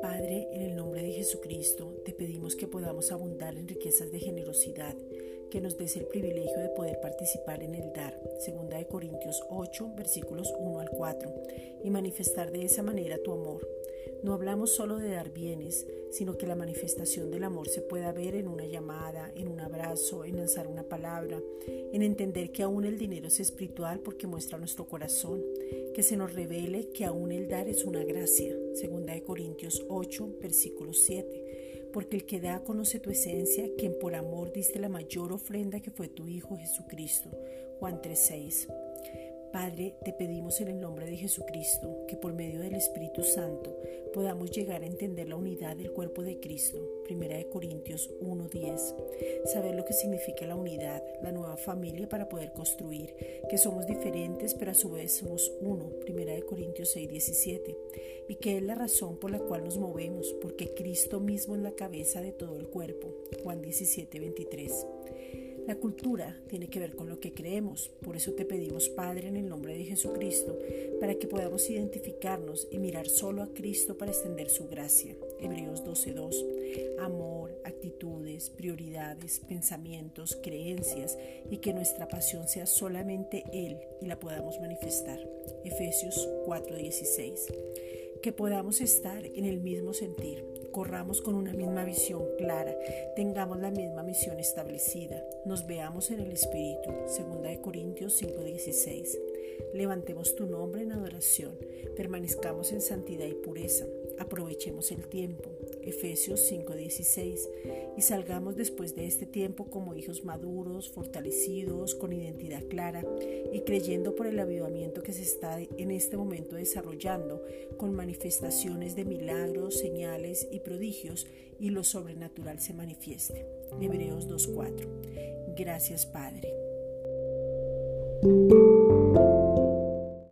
Padre, en el nombre de Jesucristo, te pedimos que podamos abundar en riquezas de generosidad, que nos des el privilegio de poder participar en el dar, segunda de Corintios 8, versículos 1 al 4, y manifestar de esa manera tu amor no hablamos solo de dar bienes, sino que la manifestación del amor se pueda ver en una llamada, en un abrazo, en lanzar una palabra, en entender que aún el dinero es espiritual porque muestra nuestro corazón, que se nos revele que aún el dar es una gracia. Segunda de Corintios 8, versículo 7. Porque el que da conoce tu esencia, quien por amor diste la mayor ofrenda que fue tu Hijo Jesucristo. Juan 3:6. Padre, te pedimos en el nombre de Jesucristo que por medio del Espíritu Santo podamos llegar a entender la unidad del cuerpo de Cristo. Primera de Corintios 1:10. Saber lo que significa la unidad, la nueva familia para poder construir, que somos diferentes pero a su vez somos uno. Primera de Corintios 6:17. Y que es la razón por la cual nos movemos, porque Cristo mismo es la cabeza de todo el cuerpo. Juan 17:23. La cultura tiene que ver con lo que creemos, por eso te pedimos, Padre, en el nombre de Jesucristo, para que podamos identificarnos y mirar solo a Cristo para extender su gracia. Hebreos 12.2. Amor, actitudes, prioridades, pensamientos, creencias y que nuestra pasión sea solamente Él y la podamos manifestar. Efesios 4.16. Que podamos estar en el mismo sentir corramos con una misma visión clara, tengamos la misma misión establecida, nos veamos en el Espíritu. 2 Corintios 5:16. Levantemos tu nombre en adoración, permanezcamos en santidad y pureza, aprovechemos el tiempo, Efesios 5:16, y salgamos después de este tiempo como hijos maduros, fortalecidos, con identidad clara y creyendo por el avivamiento que se está en este momento desarrollando, con manifestaciones de milagros, señales y prodigios, y lo sobrenatural se manifieste. Hebreos 2:4. Gracias Padre.